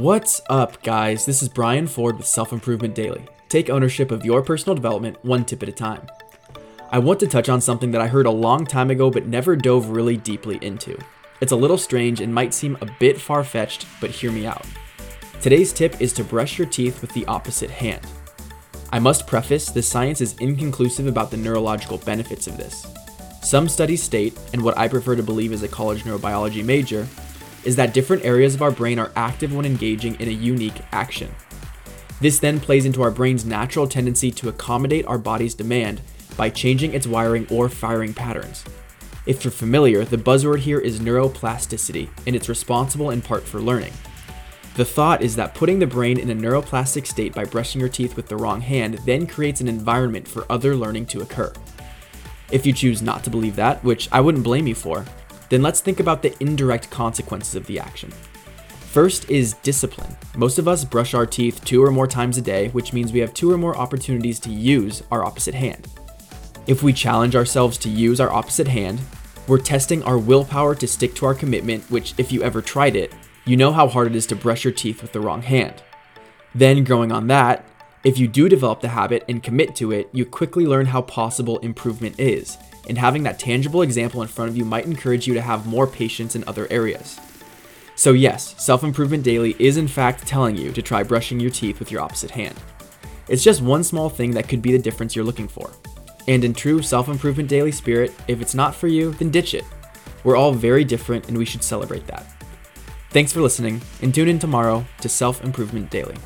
What's up, guys? This is Brian Ford with Self Improvement Daily. Take ownership of your personal development one tip at a time. I want to touch on something that I heard a long time ago but never dove really deeply into. It's a little strange and might seem a bit far fetched, but hear me out. Today's tip is to brush your teeth with the opposite hand. I must preface the science is inconclusive about the neurological benefits of this. Some studies state, and what I prefer to believe as a college neurobiology major, is that different areas of our brain are active when engaging in a unique action. This then plays into our brain's natural tendency to accommodate our body's demand by changing its wiring or firing patterns. If you're familiar, the buzzword here is neuroplasticity, and it's responsible in part for learning. The thought is that putting the brain in a neuroplastic state by brushing your teeth with the wrong hand then creates an environment for other learning to occur. If you choose not to believe that, which I wouldn't blame you for, then let's think about the indirect consequences of the action. First is discipline. Most of us brush our teeth two or more times a day, which means we have two or more opportunities to use our opposite hand. If we challenge ourselves to use our opposite hand, we're testing our willpower to stick to our commitment, which, if you ever tried it, you know how hard it is to brush your teeth with the wrong hand. Then, growing on that, if you do develop the habit and commit to it, you quickly learn how possible improvement is, and having that tangible example in front of you might encourage you to have more patience in other areas. So, yes, Self Improvement Daily is in fact telling you to try brushing your teeth with your opposite hand. It's just one small thing that could be the difference you're looking for. And in true Self Improvement Daily spirit, if it's not for you, then ditch it. We're all very different and we should celebrate that. Thanks for listening, and tune in tomorrow to Self Improvement Daily.